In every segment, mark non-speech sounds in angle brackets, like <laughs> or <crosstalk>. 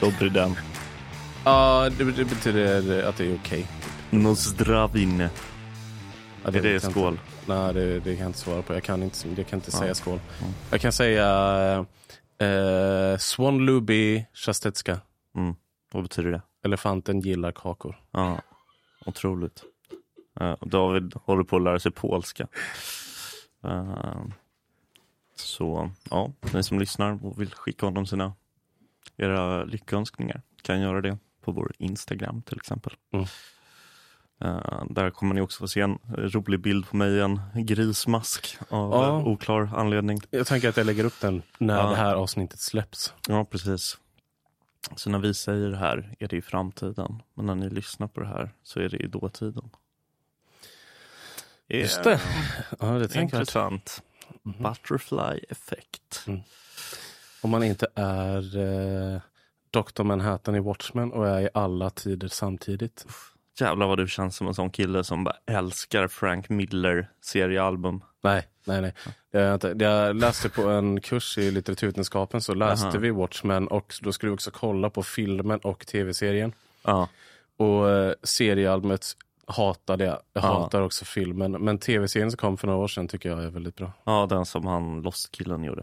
Dobrý Ja, det, det betyder att det är okej. Nozdravin. Ja, Är det jag skål? Inte. Nej, det, det kan jag inte svara på. Jag kan inte, jag kan inte Ja. säga skål. Mm. Jag kan säga eh, Swan Luby Chastetska. Mm. Vad betyder det? Elefanten gillar kakor. Ja, otroligt. Eh, David håller på att lära sig polska. Eh, så ja, ni som lyssnar och vill skicka honom sina era lyckönskningar kan göra det på vår Instagram till exempel. Mm. Eh, där kommer ni också få se en rolig bild på mig i en grismask av Ja. eh, oklar anledning. Jag tänker att jag lägger upp den när Ja. det här avsnittet släpps. Ja, precis. Så när vi säger det här är det i framtiden. Men när ni lyssnar på det här så är det i dåtiden. Just det. Ja, det jag. Intressant. Butterfly effect. Om man inte är eh, Dr. Manhattan i Watchmen och är i alla tider samtidigt. Jävlar vad du känns som en sån kille som bara älskar Frank Miller seriealbum. Nej, nej, nej. Jag, jag läste på en kurs i litteraturvetenskapen så läste Aha. vi Watchmen och då skulle vi också kolla på filmen och tv-serien. Ja, Och eh, seriealbumet hatade jag. Jag Ja. hatar också filmen. Men tv-serien som kom för några år sedan tycker jag är väldigt bra. ja den som han Lost-killen gjorde.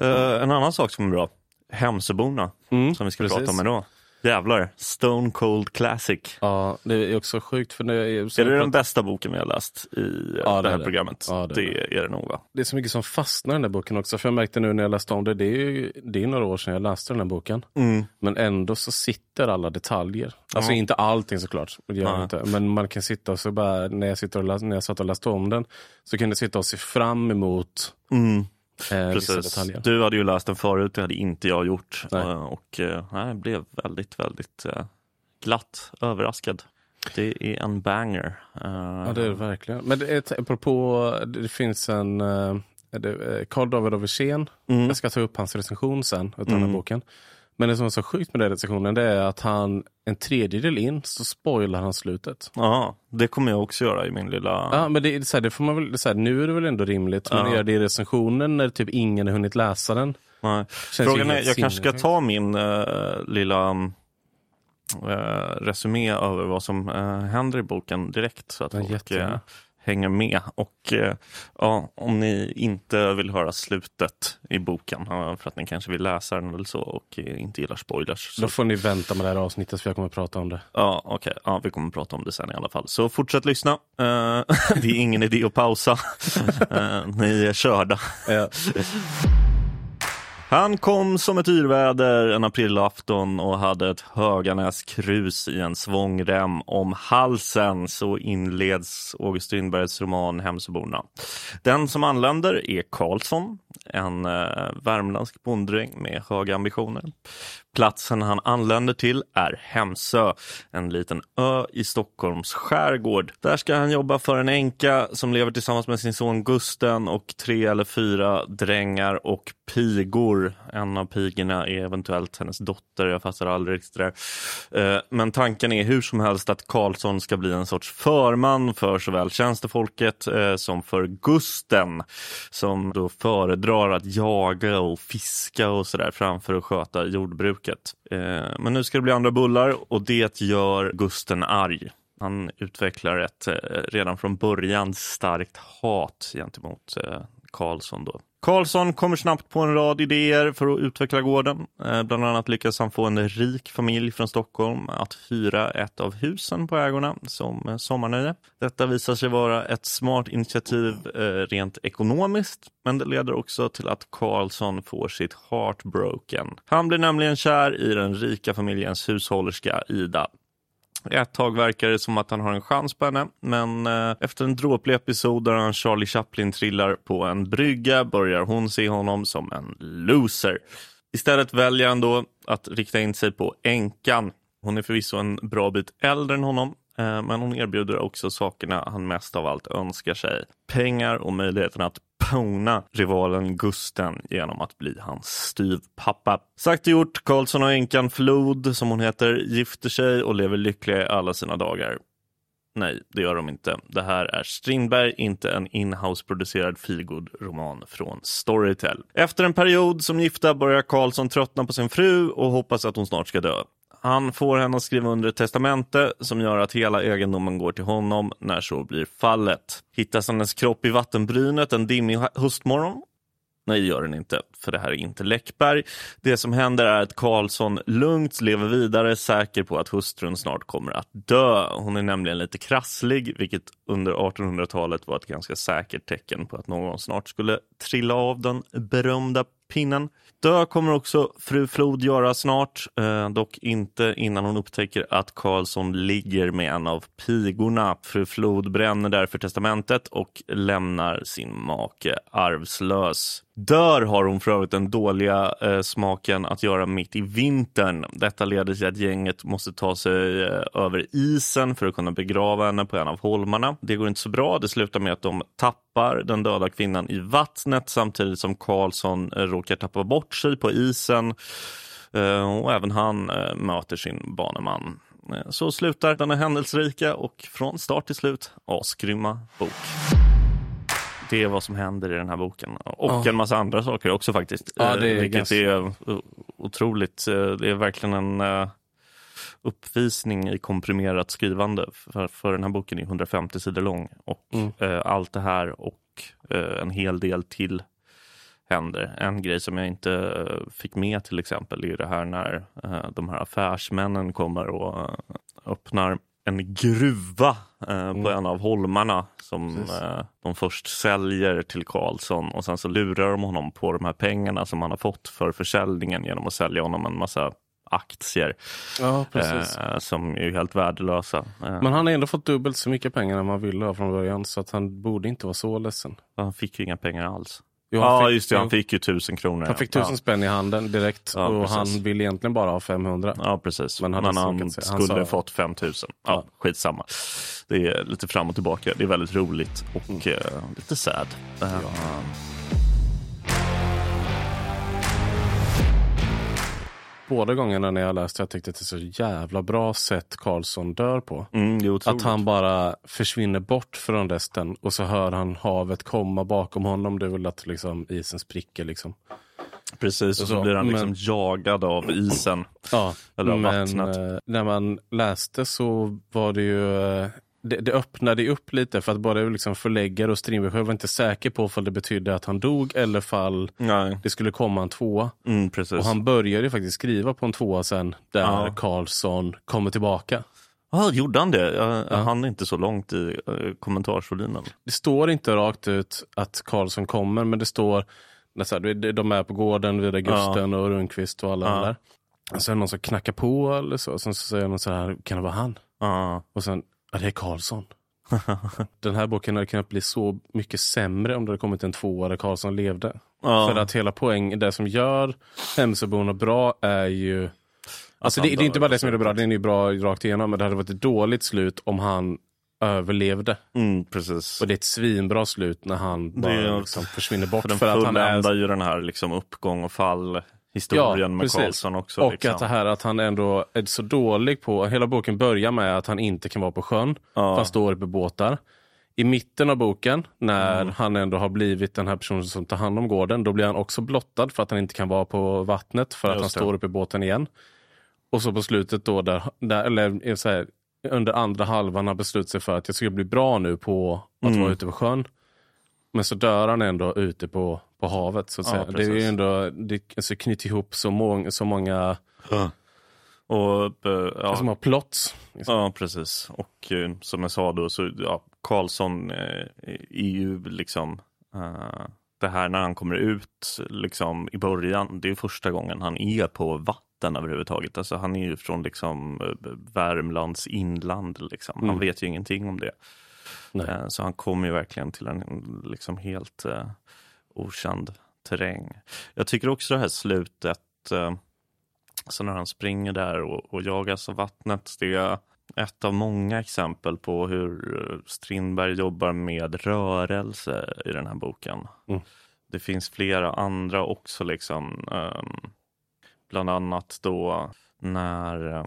Eh, en annan sak som är bra. Hemsöborna Mm, som vi ska precis. prata om idag. Jävlar, Stone Cold Classic. Ja, det är också sjukt för det är, Är det den bästa boken vi har läst i eh, Ja, det här är det. programmet? Ja, det det, är är det nog va? det är så mycket som fastnar i den där boken också. För jag märkte nu när jag läste om det, det är ju det är några år sedan jag läste den här boken. Mm. Men ändå så sitter alla detaljer. Alltså Ja. inte allting såklart, det gör inte. Men man kan sitta och så bara, när jag, sitter och läs, när jag satt och läste om den, så kunde jag sitta och se fram emot Mm. Eh, Precis. Du hade ju läst den förut, det hade inte jag gjort. Nej. Eh, Och eh, jag blev väldigt, väldigt eh, glatt överraskad. Det är en banger. Ja, det är det verkligen. Men det är, apropå, det finns en, Carl David av. Mm. Jag ska ta upp hans recension sen, av den Mm. här boken. Men det som är så sjukt med den recensionen, det är att han, en tredjedel in, så spoilar han slutet. Ja, det kommer jag också göra i min lilla... Ja, men det, är så här, det får man väl, så här, nu är det väl ändå rimligt, men Ja. att göra det i recensionen när typ ingen har hunnit läsa den. Nej. Frågan är, jag kanske ska ta min eh, lilla uh, resumé över vad som eh, händer i boken direkt så att folk hänger med. Och eh, ja, om ni inte vill höra slutet i boken för att ni kanske vill läsa den eller så och eh, inte gillar spoilers. Så Då får ni vänta med det här avsnittet för jag kommer prata om det. Ja, okej. Ja, vi kommer prata om det sen i alla fall. Så fortsätt lyssna. Eh, <laughs> det är ingen idé att pausa. <laughs> Eh, ni är körda. <laughs> Han kom som ett yrväder en aprilafton och hade ett Höganäs krus i en svångrem om halsen. Så inleds August Strindbergs roman Hemsöborna. Den som anländer är Karlsson, en eh, värmländsk bonddräng med höga ambitioner. Platsen han anländer till är Hemsö, en liten ö i Stockholms skärgård. Där ska han jobba för en änka som lever tillsammans med sin son Gusten och tre eller fyra drängar och pigor. En av pigorna är eventuellt hennes dotter, jag fattar aldrig riktigt det där. Eh, men tanken är hur som helst att Karlsson ska bli en sorts förman för såväl tjänstefolket eh, som för Gusten som då föredrar att jaga och fiska och sådär framför att sköta jordbruket. Eh, Men nu ska det bli andra bullar och det gör Gusten arg. Han utvecklar ett eh, redan från början starkt hat gentemot eh, Karlsson då. Karlsson kommer snabbt på en rad idéer för att utveckla gården. Eh, bland annat lyckas han få en rik familj från Stockholm att hyra ett av husen på ägorna som eh, sommarnöje. Detta visar sig vara ett smart initiativ eh, rent ekonomiskt, men det leder också till att Karlsson får sitt heart broken. Han blir nämligen kär i den rika familjens hushållerska Ida. Ett tag verkar det som att han har en chans på henne, men eh, efter en dråplig episod där han Charlie Chaplin trillar på en brygga börjar hon se honom som en loser. Istället väljer han då att rikta in sig på änkan. Hon är förvisso en bra bit äldre än honom, eh, men hon erbjuder också sakerna han mest av allt önskar sig. Pengar och möjligheten att pona rivalen Gusten genom att bli hans styvpappa. Sagt och gjort, Karlsson och änkan Flod, som hon heter, gifter sig och lever lyckliga i alla sina dagar. Nej, det gör de inte. Det här är Strindberg, inte en inhouse-producerad feelgood-roman från Storytel. Efter en period som gifta börjar Karlsson tröttna på sin fru och hoppas att hon snart ska dö. Han får henne att skriva under ett testamente som gör att hela egendomen går till honom när så blir fallet. Hittas hennes kropp i vattenbrynet en dimmig höstmorgon Nej, det gör den inte, för det här är inte Läckberg. Det som händer är att Karlsson lugnt lever vidare, säker på att hustrun snart kommer att dö. Hon är nämligen lite krasslig, vilket under 1800-talet var ett ganska säkert tecken på att någon snart skulle trilla av den berömda pinnen. Dö kommer också fru Flod göra snart, eh, dock inte innan hon upptäcker att Karlsson ligger med en av pigorna. Fru Flod bränner därför testamentet och lämnar sin make arvslös. Dör har hon för övrigt den dåliga eh, smaken att göra mitt i vintern. Detta leder till att gänget måste ta sig eh, över isen för att kunna begrava henne på en av holmarna. Det går inte så bra. Det slutar med att de tappar den döda kvinnan i vattnet samtidigt som Karlsson eh, råkar tappa bort sig på isen. Eh, och även han eh, möter sin baneman. Så slutar denna händelserika och från start till slut asgrymma bok. Det är vad som händer i den här boken. Och Ja. en massa andra saker också faktiskt. Ja, det är Vilket ganska- är otroligt. Det är verkligen en uppvisning i komprimerat skrivande. För, för den här boken är 150 sidor lång. Och Mm. eh, allt det här och eh, en hel del till händer. En grej som jag inte eh, fick med till exempel är det här när eh, de här affärsmännen kommer och eh, öppnar en gruva eh, på en av holmarna som eh, de först säljer till Karlsson och sen så lurar de honom på de här pengarna som han har fått för försäljningen genom att sälja honom en massa aktier Ja, precis. eh, som är ju helt värdelösa. Eh, Men han har ändå fått dubbelt så mycket pengar än man ville ha från början, så att han borde inte vara så ledsen. han fick ju inga pengar alls. Jo, Ja, fick- just det, han fick ju tusen kronor. han fick ja. tusen spänn i handen direkt Ja, och precis. han vill egentligen bara ha 500. Ja, precis. Men Men, han skulle sa- fått 5 000. Ja, Ja. skitsamma. Det är lite fram och tillbaka. Det är väldigt roligt och Mm. eh, lite sad. Eh, Båda gångerna när jag läste jag tyckte att det är så jävla bra sätt Karlsson dör på. Mm. Att han bara försvinner bort från resten och så hör han havet komma bakom honom. Det är väl att liksom isen spricker liksom. Precis, och så Så, blir han liksom men- jagad av isen. Ja, Eller av men vattnet. eh, när man läste så var det ju eh, det, det öppnade upp lite för att både liksom förläggare och Strindberg var inte säker på om det betydde att han dog eller fall Nej, det skulle komma en tvåa. mm. Och han började faktiskt skriva på en tvåa sen där Ja. Karlsson kommer tillbaka. Ja, gjorde han det? Jag, Ja. jag hann inte så långt i uh, kommentarsvolymen. Det står inte rakt ut att Karlsson kommer men det står så här, de- är på gården vid Augusten och Rundqvist och alla Ja. där. Och sen är någon som knackar på eller så. Sen så säger någon så här, kan det vara han? Ja, Och sen, ja det är Karlsson. <laughs> Den här boken hade kunnat bli så mycket sämre om det hade kommit en tvåa där Karlsson levde. ja. För att hela poängen, det som gör Hemsöborna bra är ju... Alltså det, det är inte bara det som är det bra, den är ju bra rakt igenom, men det hade varit ett dåligt slut om han överlevde. Mm, precis. Och det är ett svinbra slut när han bara Det liksom försvinner bort. För den För, att han är, ju den här liksom uppgång och fall historien Ja, med precis. Karlsson också. och liksom. att det här att han ändå är så dålig på, hela boken börjar med att han inte kan vara på sjön, Ja. han står uppe i båtar. I mitten av boken, när Mm. han ändå har blivit den här personen som tar hand om gården, då blir han också blottad för att han inte kan vara på vattnet för att Just han det. står uppe i båten igen. Och så på slutet då, där, där, eller så här, under andra halvan har beslutat sig för att jag ska bli bra nu på att Mm. vara ute på sjön. Men så dör han ändå ute på, på havet. Så att Ja, säga. det är ju ändå, det alltså, knyter ihop så, mång, så många Och, eh, ja, som har plots. Ja, precis. Och eh, som jag sa då, så ja, Karlsson eh, är ju liksom eh, det här när han kommer ut liksom i början, det är första gången han är på vatten överhuvudtaget. Alltså han är ju från liksom eh, Värmlands inland liksom. Han Mm. vet ju ingenting om det. Nej. Så han kommer ju verkligen till en liksom helt okänd terräng. Jag tycker också det här slutet, eh, så när han springer där och, och jagas av vattnet, det är ett av många exempel på hur eh, Strindberg jobbar med rörelse i den här boken. Mm. Det finns flera andra också, liksom. ehm, bland annat då när eh,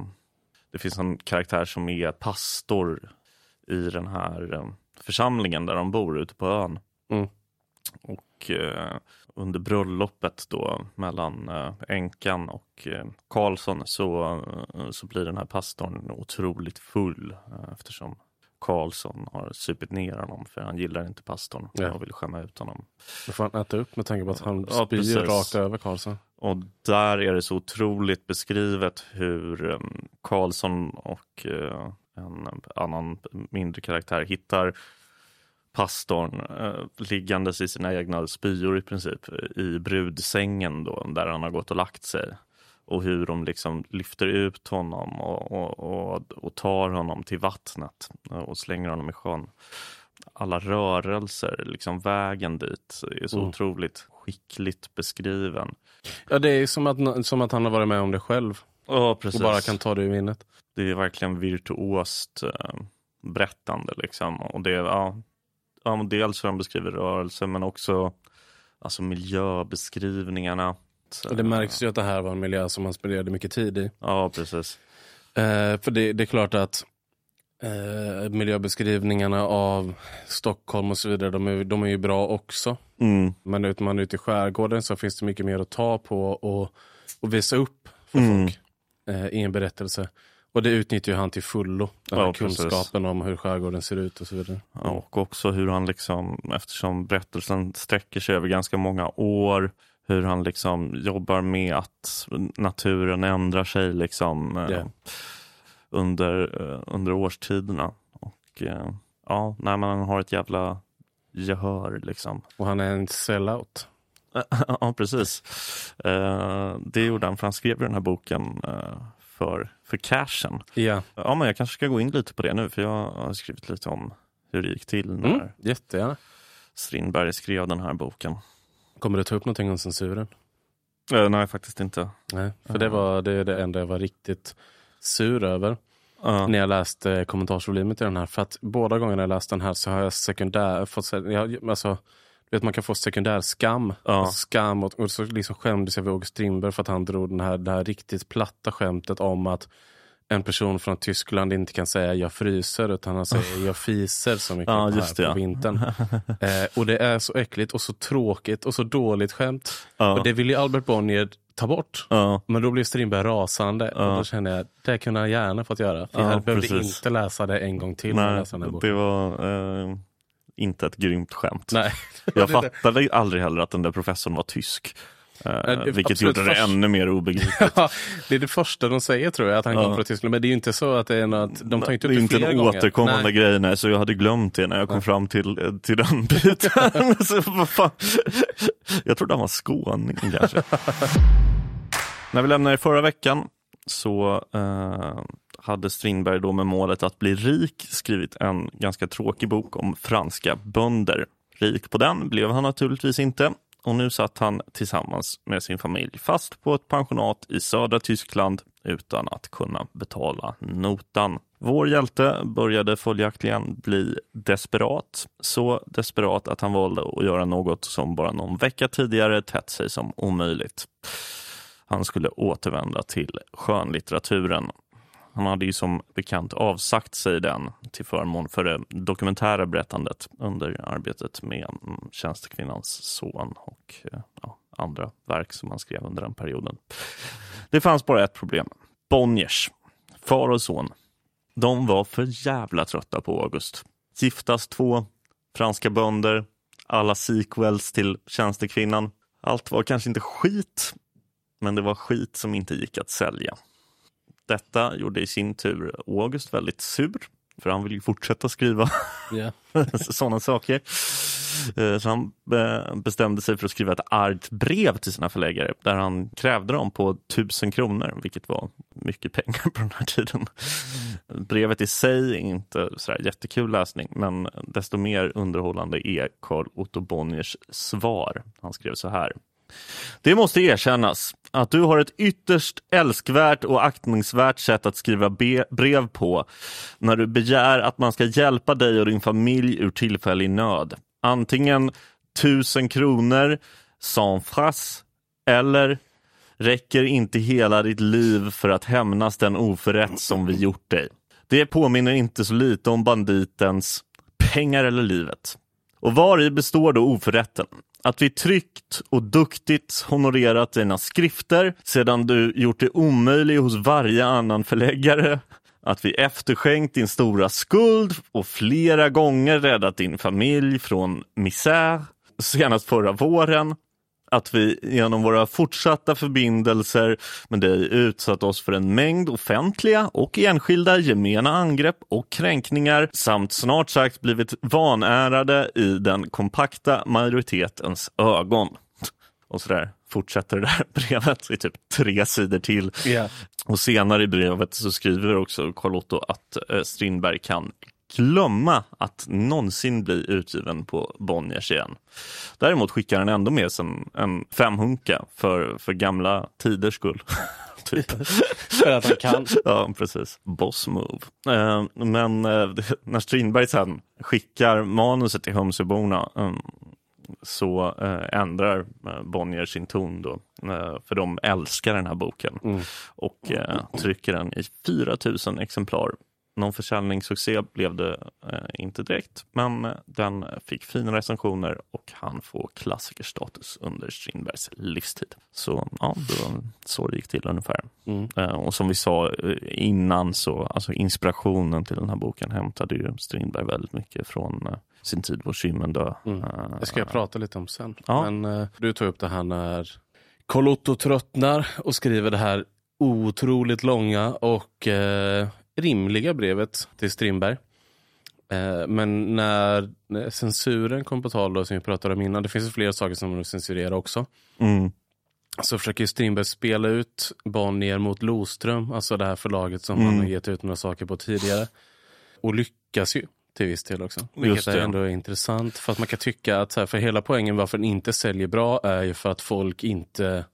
det finns en karaktär som är pastor i den här eh, församlingen där de bor ute på ön. Mm. Och eh, under bröllopet då mellan eh, änkan och eh, Karlsson så, så blir den här pastorn otroligt full eftersom Karlsson har supit ner honom för han gillar inte pastorn Ja. och vill skämma ut honom. Då får han äta upp med tanke på att han Ja, spyr precis. rakt över Karlsson. Och där är det så otroligt beskrivet hur Karlsson och en annan mindre karaktär hittar pastorn uh, liggandes i sina egna spyor i princip i brudsängen då, där han har gått och lagt sig. Och hur de liksom lyfter ut honom och, och, och, och tar honom till vattnet eh, och slänger honom i sjön. Alla rörelser, liksom vägen dit, är så Mm. otroligt skickligt beskriven. Ja, det är som att, som att han har varit med om det själv Ja, precis. och bara kan ta det ur minnet. Det är verkligen virtuost eh, berättande liksom. Och det, ja, ja, dels hur han beskriver rörelse men också alltså miljöbeskrivningarna. Och det märks ju att det här var en miljö som han spenderade mycket tid i. Ja, precis. Eh, för det, det är klart att eh, miljöbeskrivningarna av Stockholm och så vidare, de är, de är ju bra också. Mm, Men ut man är ute i skärgården så finns det mycket mer att ta på och, och visa upp för Mm. folk eh, i en berättelse. Och det utnyttjar han till fullo, den här Ja, precis. kunskapen om hur skärgården ser ut och så vidare. Ja, Och också hur han liksom, eftersom berättelsen sträcker sig över ganska många år, hur han liksom jobbar med att naturen ändrar sig liksom eh, Ja. under, eh, under årstiderna. Och eh, ja, när man har ett jävla gehör liksom. Och han är en sellout. <laughs> ja, precis. Eh, det gjorde han, för han skrev ju den här boken eh, för, för cashen. Ja, Ja, men jag kanske ska gå in lite på det nu, för jag har skrivit lite om hur det gick till när mm, jättegärna. Strindberg skrev den här boken. Kommer du ta upp någonting om censuren? Eh, nej, faktiskt inte. Nej, för det var det, är det enda jag var riktigt sur över Ja. när jag läste kommentarsvolymet i den här. För att båda gångerna jag läst den här så har jag sekundär, fått, jag, alltså, vet, man kan få sekundär skam. Ja. Alltså, skam och, och så liksom skämdes jag vid August Strindberg för att han drog den här, det här riktigt platta skämtet om att en person från Tyskland inte kan säga jag fryser utan han säger jag fiser så mycket Ja, här det, på ja. vintern. <laughs> eh, och det är så äckligt och så tråkigt och så dåligt skämt. Ja. Och det vill ju Albert Bonnier ta bort. Men då blev Strindberg rasande och då kände jag det kunde han gärna fått göra. För Ja, jag behövde precis. inte läsa det en gång till. Nej, det var eh, inte ett grymt skämt. Nej. <laughs> Jag <laughs> Det- det- fattade aldrig heller att den där professorn var tysk. Eh, Nej, det är vilket absolut gjorde det först- ännu mer obegripligt. <laughs> Ja, det är det första de säger tror jag, att han Ja. kommer från Tyskland. Men det är ju inte så att det är något, de tar inte det upp är det inte flera en gånger. återkommande Nej. grej, nej, så jag hade glömt det när jag kom fram till, till den biten. så, vad fan? Jag trodde han var skåning kanske. när vi lämnade i förra veckan så eh, hade Strindberg då med målet att bli rik skrivit en ganska tråkig bok om franska bönder. Rik på den blev han naturligtvis inte och nu satt han tillsammans med sin familj fast på ett pensionat i södra Tyskland utan att kunna betala notan. Vår hjälte började följaktligen bli desperat. Så desperat att han valde att göra något som bara någon vecka tidigare tätt sig som omöjligt. Han skulle återvända till skönlitteraturen. Han hade ju som bekant avsagt sig den till förmån för det dokumentära berättandet under arbetet med mm, Tjänstekvinnans son och eh, ja, andra verk som han skrev under den perioden. Det fanns bara ett problem. Bonniers, far och son, de var för jävla trötta på August. Giftas två, franska bönder, alla sequels till Tjänstekvinnan. Allt var kanske inte skit, men det var skit som inte gick att sälja. Detta gjorde i sin tur August väldigt sur, för han vill ju fortsätta skriva <laughs> Ja. sådana saker. Eh, Så han eh, bestämde sig för att skriva ett argt brev till sina förläggare där han krävde dem på tusen kronor, vilket var mycket pengar på den här tiden. Brevet i sig är inte så jättekul läsning, men desto mer underhållande är Carl Otto Bonniers svar. Han skrev så här. Det måste erkännas att du har ett ytterst älskvärt och aktningsvärt sätt att skriva brev på när du begär att man ska hjälpa dig och din familj ur tillfällig nöd. Antingen tusen kronor, sans fras, eller räcker inte hela ditt liv för att hämnas den oförrätt som vi gjort dig. Det påminner inte så lite om banditens pengar eller livet. Och var i består då oförrätten? Att vi tryggt och duktigt honorerat dina skrifter sedan du gjort det omöjligt hos varje annan förläggare att vi efterskänkt din stora skuld och flera gånger räddat din familj från misär, senast förra våren. Att vi genom våra fortsatta förbindelser med dig utsatt oss för en mängd offentliga och enskilda gemena angrepp och kränkningar samt snart sagt blivit vanärade i den kompakta majoritetens ögon. Och sådär fortsätter det där <laughs> brevet i typ tre sidor till. Yeah. Och senare i brevet så skriver också Carl-Otto att eh, Strindberg kan glömma att någonsin bli utgiven på Bonniers igen. Däremot skickar han ändå med som en femhunka för, för gamla tiders skull. <laughs> typ. <laughs> För att han kan. <laughs> Ja, precis. Boss move. Eh, men eh, när Strindberg sen skickar manuset till Humseborna eh, så ändrar eh, Bonnier sin ton då. Eh, för de älskar den här boken Mm. och eh, trycker den i 4000 exemplar. Någon försäljningssuccé blev det eh, inte direkt, men eh, den fick fina recensioner och han får klassikerstatus under Strindbergs livstid. Så ja, det var så det gick till ungefär. Mm. Eh, och som vi sa eh, innan så, alltså inspirationen till den här boken hämtade ju Strindberg väldigt mycket från eh, sin tid på Kymmen dö. Mm. Eh, Det ska jag prata lite om sen. Ja. Men du tog upp det här när Carl-Otto tröttnar och skriver det här otroligt långa och eh, rimliga brevet till Strindberg. Eh, men när, censuren kom på tal, då, som vi pratade om innan, det finns flera saker som man vill censurera också. Mm, Så försöker Strindberg spela ut Bonnier mot Loström, alltså det här förlaget som Mm. han har gett ut några saker på tidigare. Och lyckas ju till viss del också. Vilket är ändå intressant. För att man kan tycka att här, för hela poängen varför den inte säljer bra är ju för att folk inte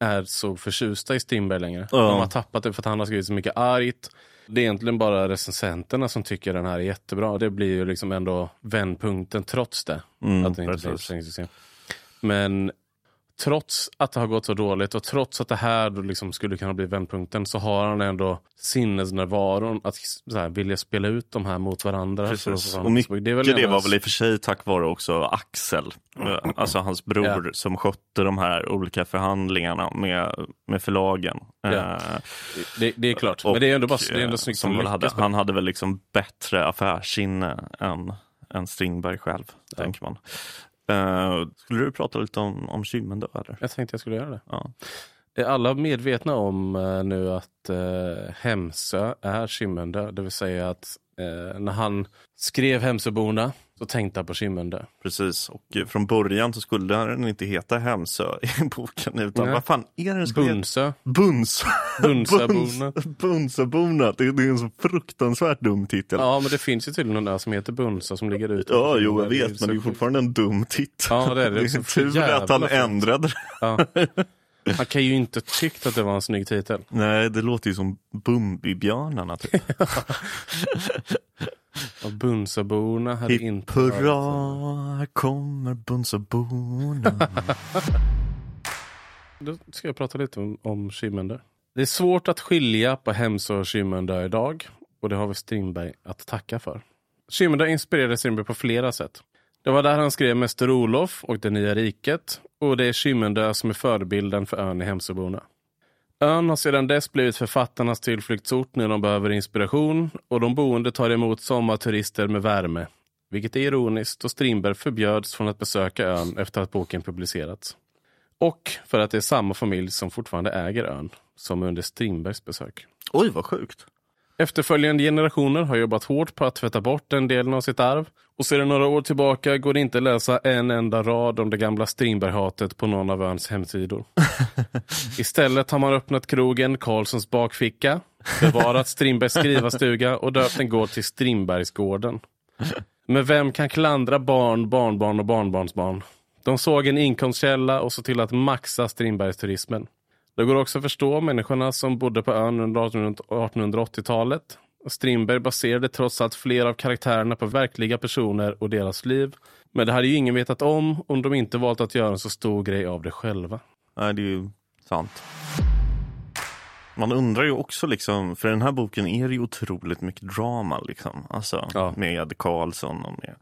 är så förtjusta i Strindberg längre. Ja. De har tappat det för att han har skrivit så mycket argt. Det är egentligen bara recensenterna som tycker den här är jättebra. Det blir ju liksom ändå vändpunkten trots det. mm, att det inte blir precis. försäljningssuccé. Men trots att det har gått så dåligt och trots att det här liksom skulle kunna bli vändpunkten så har han ändå sinnesnärvaron att så här, vilja spela ut de här mot varandra. Precis. Och mycket det det var väl i och för sig tack vare också Axel, eh, alltså hans bror Ja. som skötte de här olika förhandlingarna med, med förlagen. Eh, det, det är klart. och, Men det är ändå, bara, det är eh, ändå snyggt som väl lyckas hade. Han hade väl liksom bättre affärssinne än, än Strindberg själv, Ja. tänker man. Eh, skulle du prata lite om, om Kymmen då? Eller? Jag tänkte jag skulle göra det. Ja. Är alla medvetna om eh, nu att eh, Hemsö är Kymmendö? Det vill säga att eh, när han skrev Hemsöborna så tänkte han på Kymmendö. Precis, och eh, från början så skulle den inte heta Hemsö <laughs> i boken, utan Nej. vad fan är den skulle? Bunsö. <laughs> Buns. Bunsaborna. Buns- Bunsaborna. Det, det är en så fruktansvärt dum titel. Ja, Ja, men det finns ju tydligen någon där som heter Bunsa som ligger ute. jo, jag vet, men det är fortfarande en dum titel. Ja, det är det. <laughs> det är tur att han ändrade det. Ja. Han kan ju inte tyckt att det var en snygg titel. Nej, det låter ju som Bumbibjörnarna. Typ. <laughs> Och Bunsaborna hade Hipp inte... hurra, här kommer Bunsaborna. <laughs> Då ska jag prata lite om, om Kymmendö. Det är svårt att skilja på Hemsö och Kymmendö idag. Och det har vi Strindberg att tacka för. Kymmendö inspirerade Strindberg på flera sätt. Det var där han skrev Mäster Olof och Det nya riket. Och det är Kymmendö som är förebilden för ön i Hemsöborna. Ön har sedan dess blivit författarnas tillflyktsort när de behöver inspiration och de boende tar emot sommarturister med värme. Vilket är ironiskt då Strindberg förbjöds från att besöka ön efter att boken publicerats. Och för att det är samma familj som fortfarande äger ön, som under Strindbergs besök. Oj, vad sjukt. Efterföljande generationer har jobbat hårt på att tvätta bort den delen av sitt arv. Och sedan några år tillbaka går det inte att läsa en enda rad om det gamla Strindberg-hatet på någon av öns hemsidor. <laughs> Istället har man öppnat krogen Karlssons bakficka, bevarat Strindbergs skrivarstuga och döpt en gård till Strindbergsgården. Men vem kan klandra barn, barnbarn och barnbarnsbarn? De såg en inkomstkälla och såg till att maxa Strindbergsturismen. Det går också att förstå människorna som bodde på ön under 1880-talet. Strindberg baserade trots allt flera av karaktärerna på verkliga personer och deras liv. Men det hade ju ingen vetat om om de inte valt att göra en så stor grej av det själva. Nej, det är ju sant. Man undrar ju också, liksom, för den här boken är det ju otroligt mycket drama. Liksom. Alltså, Ja. Med Karlsson och med...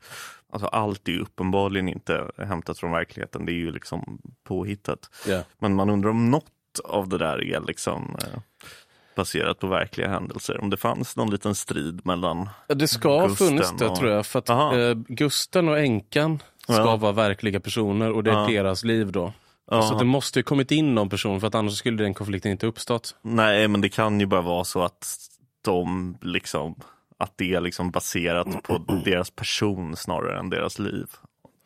Alltså, allt är ju uppenbarligen inte hämtat från verkligheten. Det är ju liksom påhittat. Ja. Men man undrar om något av det där är liksom eh, baserat på verkliga händelser. Om det fanns någon liten strid mellan... Det ska ha funnits det och- tror jag. För att eh, Gusten och änkan ska Ja. vara verkliga personer och det är Ja. deras liv då. Ja. Så det måste ju kommit in någon person för att annars skulle den konflikten inte uppstått. Nej, men det kan ju bara vara så att de liksom... Att det är liksom baserat på <clears throat> deras person snarare än deras liv.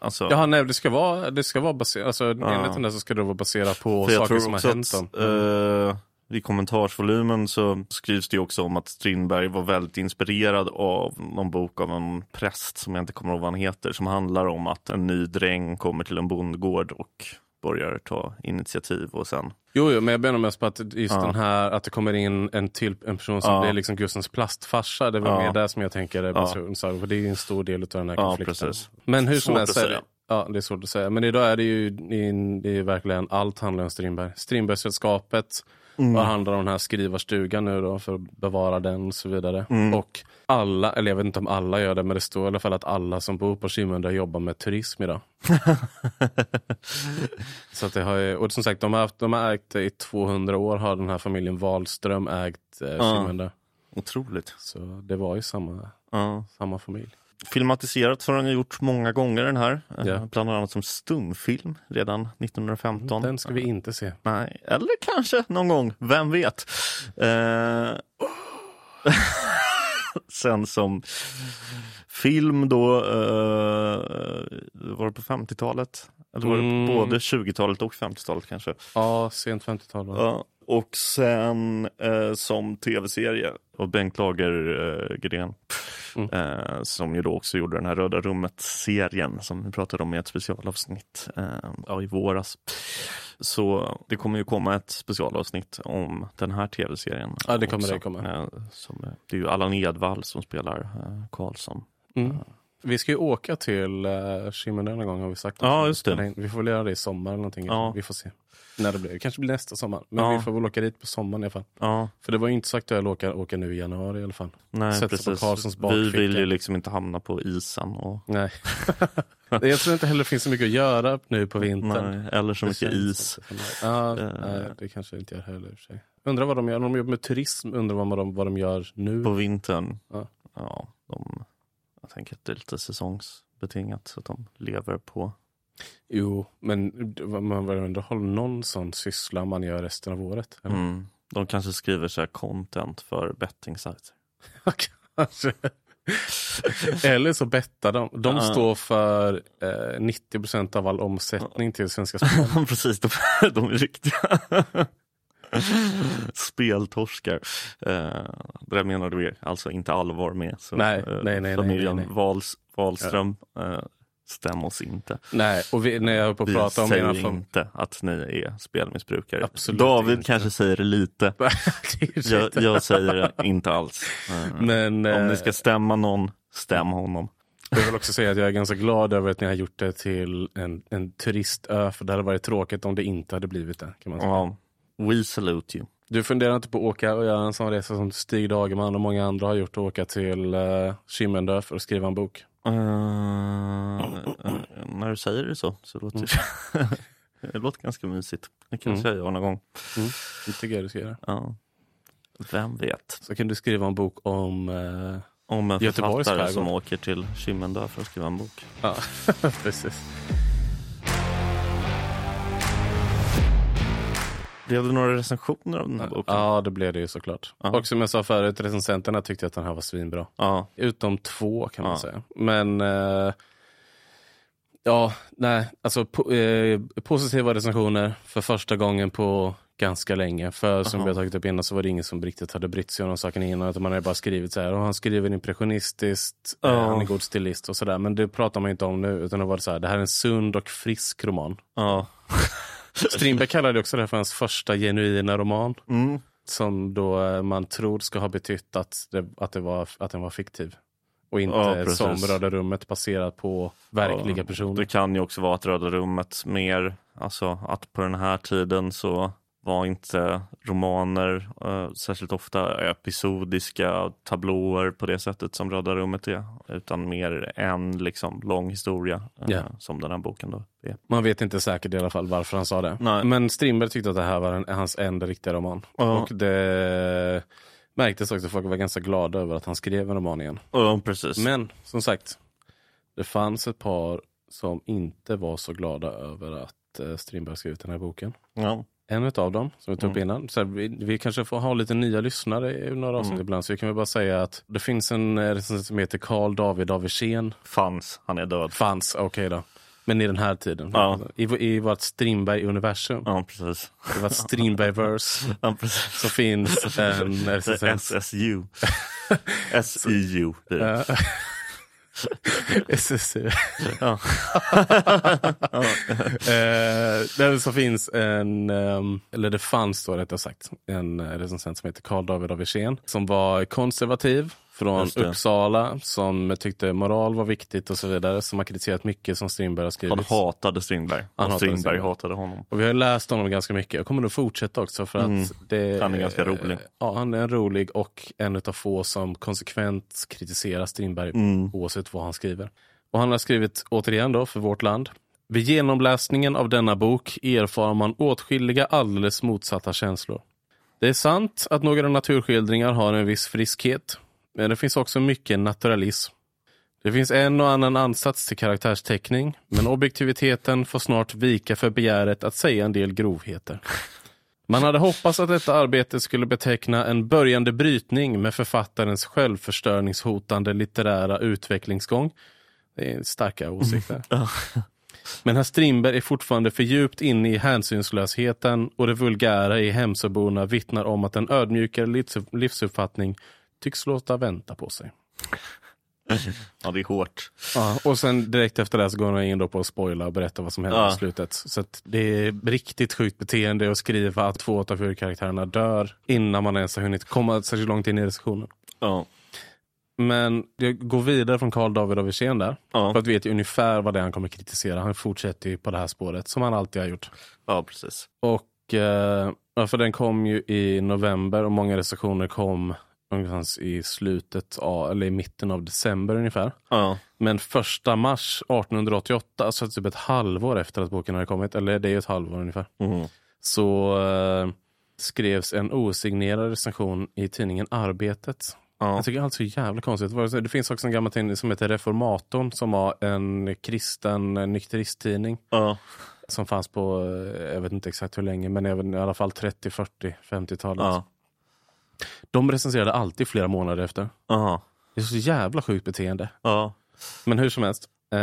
Alltså, Jaha, nej, det ska vara, det ska vara baserat, alltså enligt den där så ska det vara baserat på För saker som har hänt att, eh, I kommentarsvolymen så skrivs det ju också om att Strindberg var väldigt inspirerad av någon bok av en präst som jag inte kommer ihåg vad han heter som handlar om att en ny dräng kommer till en bondgård och börjar ta initiativ och sen Jo, jo, men jag menar mest på att just Ja. den här, att det kommer in en till en person som Ja. blir liksom Gustens plastfarsa. Det var Ja. mer där som jag tänker Ja. för det är en stor del av den här konflikten. precis. Men hur som helst det, ja, det är svårt att säga. Men idag är det ju det är verkligen allt handlar om Strindberg. Strindbergssällskapet Mm. och handlar om den här skrivarstugan nu då för att bevara den och så vidare. Mm. Och alla, eller jag vet inte om alla gör det, men det står i alla fall att alla som bor på Kimunda jobbar med turism idag. <laughs> Så att det har ju, och som sagt, de har, haft, de har ägt i 200 år har den här familjen Wahlström ägt eh, Ja. Kimunda. otroligt. Så det var ju samma, Ja. samma familj. Filmatiserat har han ju gjort många gånger den här. Eh, Ja. Bland annat som stumfilm redan 1915. Den ska vi inte se. Nej, eller kanske någon gång, vem vet. Eh... <laughs> Sen som film då, eh... var det på 50-talet? Eller var det Mm. både 20-talet och 50-talet kanske? Ja, sent 50-tal. va? Ja. Och sen eh, som tv-serie och Bengt Lagergren Mm. eh, som ju då också gjorde den här Röda rummet-serien som vi pratade om i ett specialavsnitt eh, ja, i våras. Så det kommer ju komma ett specialavsnitt om den här tv-serien. Ja, det kommer också. det komma. Eh, som, det är ju Allan Edwall som spelar eh, Karlsson. Mm. Vi ska ju åka till uh, Kimunda någon gång har vi sagt. Ja, just det. Vi får väl göra det i sommar eller någonting. Ja. Vi får se. När det blir. Det kanske blir nästa sommar. Men Ja. vi får väl åka dit på sommaren i alla fall. Ja, För det var ju inte så aktuellt att åka, åka nu i januari i alla fall. nej Sätter sig på precis. Karlssons Vi vill ju liksom inte hamna på isen och Nej. <laughs> jag tror inte heller det finns så mycket att göra nu på vintern. nej, eller så Det mycket is. Ja, Eh. nej, det kanske inte gör heller i och för sig. Undrar vad de gör. När de jobbar med turism, undrar vad de, vad de gör nu. På vintern, Ja. ja, de, jag tänker att det är lite säsongsbetingat så att de lever på. Jo, men man vill ändå ha någon sån syssla man gör resten av året. Mm. De kanske skriver så här content för bettingsajter. <laughs> Kanske. Eller så bettar de. De Ja. står för eh, 90% av all omsättning till Svenska Spel. <laughs> Precis, de, de är riktiga <laughs> speltorskar. Eh, det där menar du alltså inte allvar med. Så, Nej, eh, nej, nej, familjen nej, nej. Wals, Wahlström, eh, stäm oss inte. Nej, och vi, när jag höll på att Vi prata om säger mina inte att ni är spelmissbrukare. Absolut David inte. kanske säger det lite. <laughs> Jag, jag säger det inte alls. Eh, Men Om eh, ni ska stämma någon, stäm honom. jag vill också säga att jag är ganska glad över att ni har gjort det till en, en turistö. För det hade varit tråkigt om det inte hade blivit det. Kan man säga. Ja, we salute you. Du funderar inte på att åka och göra en sån resa som Stig Dagerman och många andra har gjort. Och åka till uh, Kimundö för att skriva en bok. Eh, när du säger det så, så låter det, <laughs> det låter ganska mysigt. Det kanske jag gör någon gång. Det tycker jag du ska göra. Ja. Vem vet? Så kan du skriva en bok om... eh, Om en författare som åker till Kimundö för att skriva en bok. Ja, <laughs> precis. Blev det några recensioner av den här boken? Ja, det blev det ju såklart. Ja. Och som jag sa förut, recensenterna tyckte att den här var svinbra. Ja. Utom två kan man Ja. säga. Men eh, ja, nej, alltså po eh, positiva recensioner för första gången på ganska länge. För som Aha. vi har tagit upp innan så var det ingen som riktigt hade brytt sig om de sakerna innan. Utan man hade bara skrivit så här, och han skriver impressionistiskt, Ja. han är god stilist och sådär. Men det pratar man inte om nu. Utan det var så här, det här är en sund och frisk roman. ja. Strindberg kallade också det för hans första genuina roman. Mm. Som då eh, man tror ska ha betytt att, det, att, det var, att den var fiktiv. Och inte Ja, som Röda rummet baserat på verkliga Ja, personer. Det kan ju också vara att Röda rummet mer, alltså att på den här tiden så var inte romaner uh, särskilt ofta episodiska tablåer på det sättet som Röda rummet är, utan mer en liksom, lång historia uh, Ja. som den här boken då är. Man vet inte säkert i alla fall varför han sa det. Nej. Men Strindberg tyckte att det här var en, hans enda riktiga roman. Ja. Och det märktes också att folk var ganska glada över att han skrev en roman igen. Ja, precis. Men som sagt, det fanns ett par som inte var så glada över att eh, Strindberg skrivit den här boken. Ja. En av dem, som vi tog upp Mm. innan. Så här, vi, vi kanske får ha lite nya lyssnare i några avsnitt Mm. ibland. Så vi kan väl bara säga att det finns en eh, recensent som heter Carl David av Wirsén. Fanns, han är död. Fanns, okej då. Men i den här tiden. Ja. I, I vårt Strindberg-universum. Ja, precis. I vårt Strindberg-verse. <laughs> Ja, precis. så finns en <laughs> recensent. SSU. SIU. <laughs> SSU. <laughs> Ja. Eh, där så finns en, ehm, eller det fanns då rättare sagt, en recensent som heter Carl David av Wirsén som var konservativ från. Uppsala som tyckte moral var viktigt och så vidare. Som har kritiserat mycket som Strindberg har skrivit. Han hatade Strindberg. Han hatade Strindberg Strindberg. hatade honom. Och vi har läst honom ganska mycket. Jag kommer nog fortsätta också för att Mm. det, Han är ganska rolig. Ja, han är rolig och en av få som konsekvent kritiserar Strindberg Mm. oavsett vad han skriver. Och han har skrivit, återigen då, för vårt land. Vid genomläsningen av denna bok erfar man åtskilliga alldeles motsatta känslor. Det är sant att några naturskildringar har en viss friskhet, men det finns också mycket naturalism. Det finns en och annan ansats till karaktärsteckning, men objektiviteten får snart vika för begäret att säga en del grovheter. Man hade hoppats att detta arbete skulle beteckna en börjande brytning med författarens självförstörningshotande litterära utvecklingsgång. Det är starka åsikter. <laughs> Men herr Strindberg är fortfarande för djupt inne i hänsynslösheten och det vulgära i Hemsöborna vittnar om att en ödmjukare livs- livsuppfattning tycks låta vänta på sig. <laughs> Ja, det är hårt. Ja, och sen direkt efter det så går han in då på att spoila och berätta vad som händer Ja. i slutet. Så att det är riktigt sjukt beteende att skriva att två av huvudkaraktärerna dör innan man ens har hunnit komma särskilt långt in i recensionen. Ja. Men jag går vidare från Carl David av Wirsén där. Ja. För att veta ungefär vad det är han kommer kritisera. Han fortsätter ju på det här spåret som han alltid har gjort. ja, precis. Och eh, för den kom ju i november och många recensioner kom någonstans i slutet av, eller i mitten av december ungefär. Ja. Men första mars 1888, så typ ett halvår efter att boken hade kommit, eller det är ju ett halvår ungefär, Mm. så eh, skrevs en osignerad recension i tidningen Arbetet. Ja. Jag tycker allt så jävla konstigt. Det finns också en gammal tidning som heter Reformatorn som var en kristen eh, nykteristtidning Ja. som fanns på, eh, jag vet inte exakt hur länge, men även i alla fall 30, 40, 50-talet. Ja. De recenserade alltid flera månader efter. Aha. Det är så jävla sjukt beteende. Ja. Men hur som helst, eh,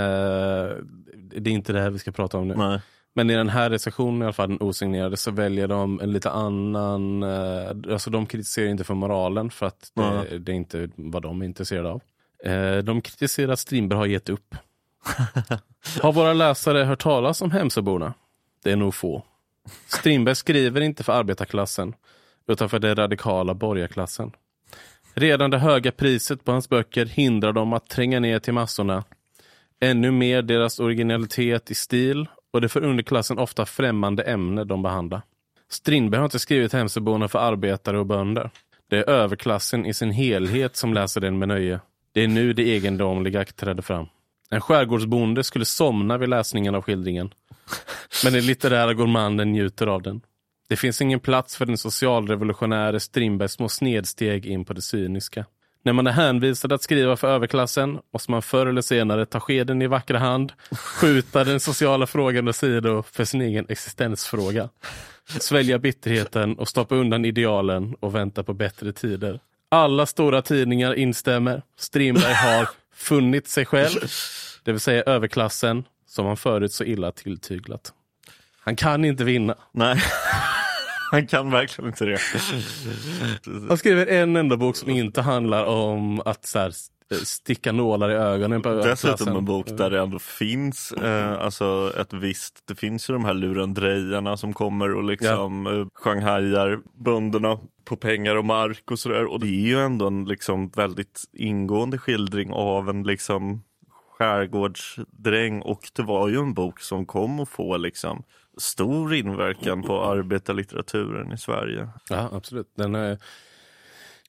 det är inte det här vi ska prata om nu. Nej. Men i den här recensionen, i alla fall den osignerade, så väljer de en lite annan... Eh, alltså de kritiserar inte för moralen, för att det, Nej. det är inte vad de är intresserade av. Eh, de kritiserar att Strindberg har gett upp. <laughs> har våra läsare hört talas om Hemsöborna? Det är nog få. Strindberg skriver inte för arbetarklassen, utan för den radikala borgarklassen. Redan det höga priset på hans böcker hindrar dem att tränga ner till massorna. Ännu mer deras originalitet i stil och det för underklassen ofta främmande ämne de behandlar. Strindberg har inte skrivit Hemsöborna för arbetare och bönder. Det är överklassen i sin helhet som läser den med nöje. Det är nu det egendomliga trädde fram. En skärgårdsbonde skulle somna vid läsningen av skildringen. Men den litterära gourmanden njuter av den. Det finns ingen plats för den socialrevolutionäre Strindbergs små snedsteg in på det cyniska. När man är hänvisad att skriva för överklassen måste man förr eller senare ta skeden i vackra hand, skjuta den sociala frågan åsido för sin egen existensfråga. Svälja bitterheten och stoppa undan idealen och vänta på bättre tider. Alla stora tidningar instämmer. Strindberg har funnit sig själv, det vill säga överklassen, som han förut så illa tilltyglat. Han kan inte vinna. Nej. Han kan verkligen inte det. Han skriver en enda bok som inte handlar om att så här, sticka nålar i ögonen på Dessutom en bok där det ändå finns eh, alltså ett visst, det finns ju de här lurendrejarna som kommer och liksom eh, shanghajar bönderna på pengar och mark och sådär. Och det är ju ändå en liksom väldigt ingående skildring av en liksom skärgårdsdräng och det var ju en bok som kom att få liksom stor inverkan på arbetarlitteraturen i Sverige. Ja, absolut. Den är,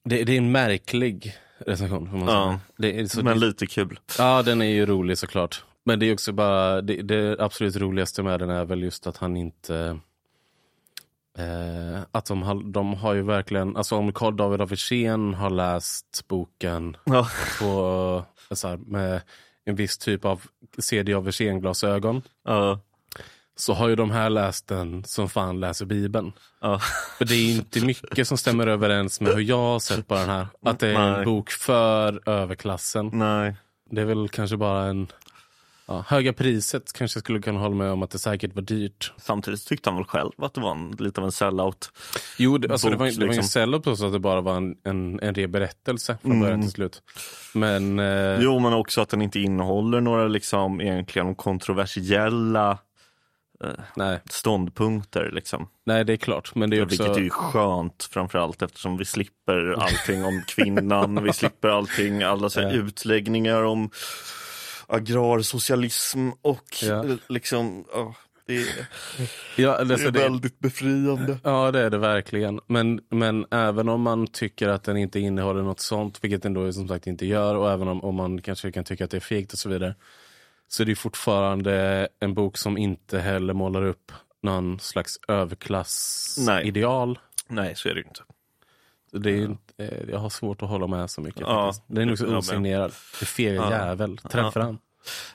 det, det är en märklig recension. Ja, så, men lite kul. ja, den är ju rolig såklart. Men det är också bara, det, det absolut roligaste med den är väl just att han inte eh, att de har, de har ju verkligen, alltså om Carl David af Wirsén har läst boken Ja, på, så här, med en viss typ av CD av Wirsén-glasögon ja, så har ju de här läst den som fan läser Bibeln. ja. För det är inte mycket som stämmer överens med hur jag har sett på den här. Att det är en Nej. bok för överklassen. Nej. Det är väl kanske bara en... Ja, höga priset kanske jag skulle kunna hålla med om att det säkert var dyrt. Samtidigt tyckte han väl själv att det var en, lite av en sellout. Jo, det, alltså, det Bok, var, det var ingen liksom. sellout så att det bara var en, en, en ren berättelse från Mm. början till slut. Men... Eh, Jo, men också att den inte innehåller några liksom egentligen kontroversiella nej, ståndpunkter. Liksom. nej, det är klart. Men det är också... Vilket är ju skönt framförallt eftersom vi slipper allting om kvinnan. vi <laughs> slipper allting, alla så här Ja. utläggningar om agrarsocialism och Ja. eh, liksom, ja, det, är, Ja, det alltså, är det, väldigt befriande. Ja, det är det verkligen. Men, men även om man tycker att den inte innehåller något sånt, vilket den då som sagt inte gör, och även om, om man kanske kan tycka att det är fegt och så vidare, så är det fortfarande en bok som inte heller målar upp någon slags överklassideal. Nej, så är det ju inte. Det är, inte- eh, jag har svårt att hålla med så mycket. Ja, faktiskt. Den är nog så osignerad. Är fel Ja. jävel. Träffar han?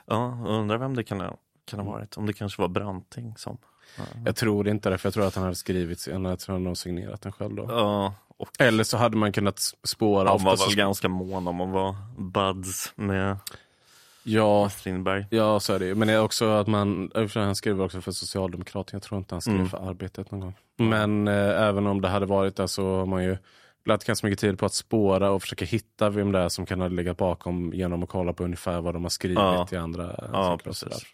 Ja, jag undrar vem det kan ha, kan ha varit. Om det kanske var Branting som... Jag tror inte det, för jag tror att han hade skrivit. Jag tror han har signerat den själv då. Ja, och Eller så hade man kunnat spåra. han var ofta så- väl ganska mån om att vara buds med Ja, Strindberg. Ja, så är det ju. Men det är också att man, han skrev också för Socialdemokraterna, jag tror inte han skrev Mm. för Arbetet någon gång. Men eh, även om det hade varit det så har man ju lagt ganska mycket tid på att spåra och försöka hitta vem det är som kan ha legat bakom genom att kolla på ungefär vad de har skrivit Ja. i andra Ja, saker och precis.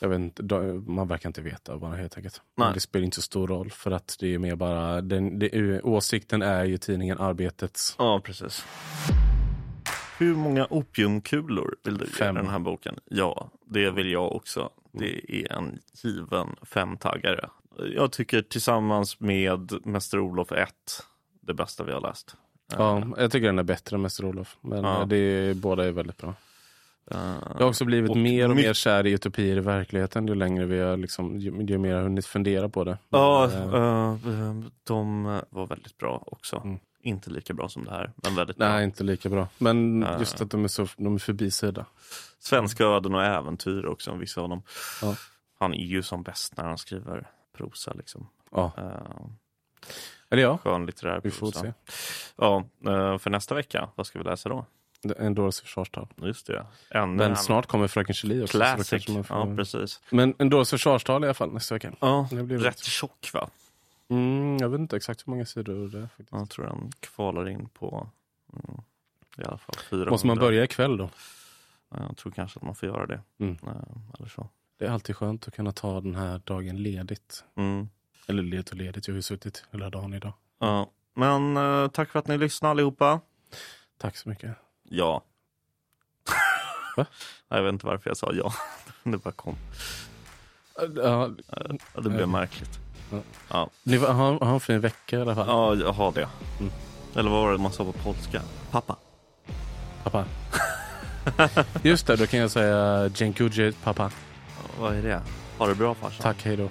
jag vet inte, man verkar inte veta bara helt enkelt. Nej. Men det spelar inte så stor roll för att det är mer bara, den, det, åsikten är ju tidningen Arbetets. Ja, precis. Hur många opiumkulor vill du ge den här boken? Ja, det vill jag också. Det är en given femtaggare. Jag tycker tillsammans med Mäster Olof 1 det bästa vi har läst. Ja, jag tycker den är bättre än Mäster Olof. Men Ja. det är, båda är väldigt bra. Eh, Jag har också blivit Och mer och mer kär i utopier i verkligen ju längre vi har liksom, ju, ju mer jag har hunnit fundera på det. Ja, Eh, eh, de var väldigt bra också. Mm. Inte lika bra som det här, men väldigt Nej, bra. inte lika bra. Men Eh. just att de är, så, de är förbisedda. Svenska öden och äventyr också, vissa av dem. Ja. Han är ju som bäst när han skriver prosa. Liksom. Ja, Uh, eller ja, skönlitterär vi får se. Ja, eh, för nästa vecka, vad ska vi läsa då? En dåres försvarstal. Just det. Ännu Men en snart kommer Fröken Julie också. Classic. får- Ja, precis. Men en dåres försvarstal i alla fall nästa vecka. Ja, Det blir rätt tjock va? Mm, jag vet inte exakt hur många sidor det är. Faktiskt. Jag tror den kvalar in på mm, i alla fall 400. Måste man börja ikväll då? Ja, Jag tror kanske att man får göra det. Mm. Eh, Eller så. Det är alltid skönt att kunna ta den här dagen ledigt. Mm. Eller ledigt och ledigt, jag har ju suttit hela dagen idag. Ja. Men eh, tack för att ni lyssnade allihopa. Tack så mycket. Ja. Va? <laughs> Jag vet inte varför jag sa ja. <laughs> Det bara kom. Ja, Ja, Det blev Ja. märkligt. ni får ha, ha en fin vecka i alla fall. Ja, jag har det. Mm. Eller vad var det man sa på polska? Pappa. Pappa. <laughs> Just det, då kan jag säga Dziękuję pappa. Vad är det? Ha det bra farsan. Tack, hej då.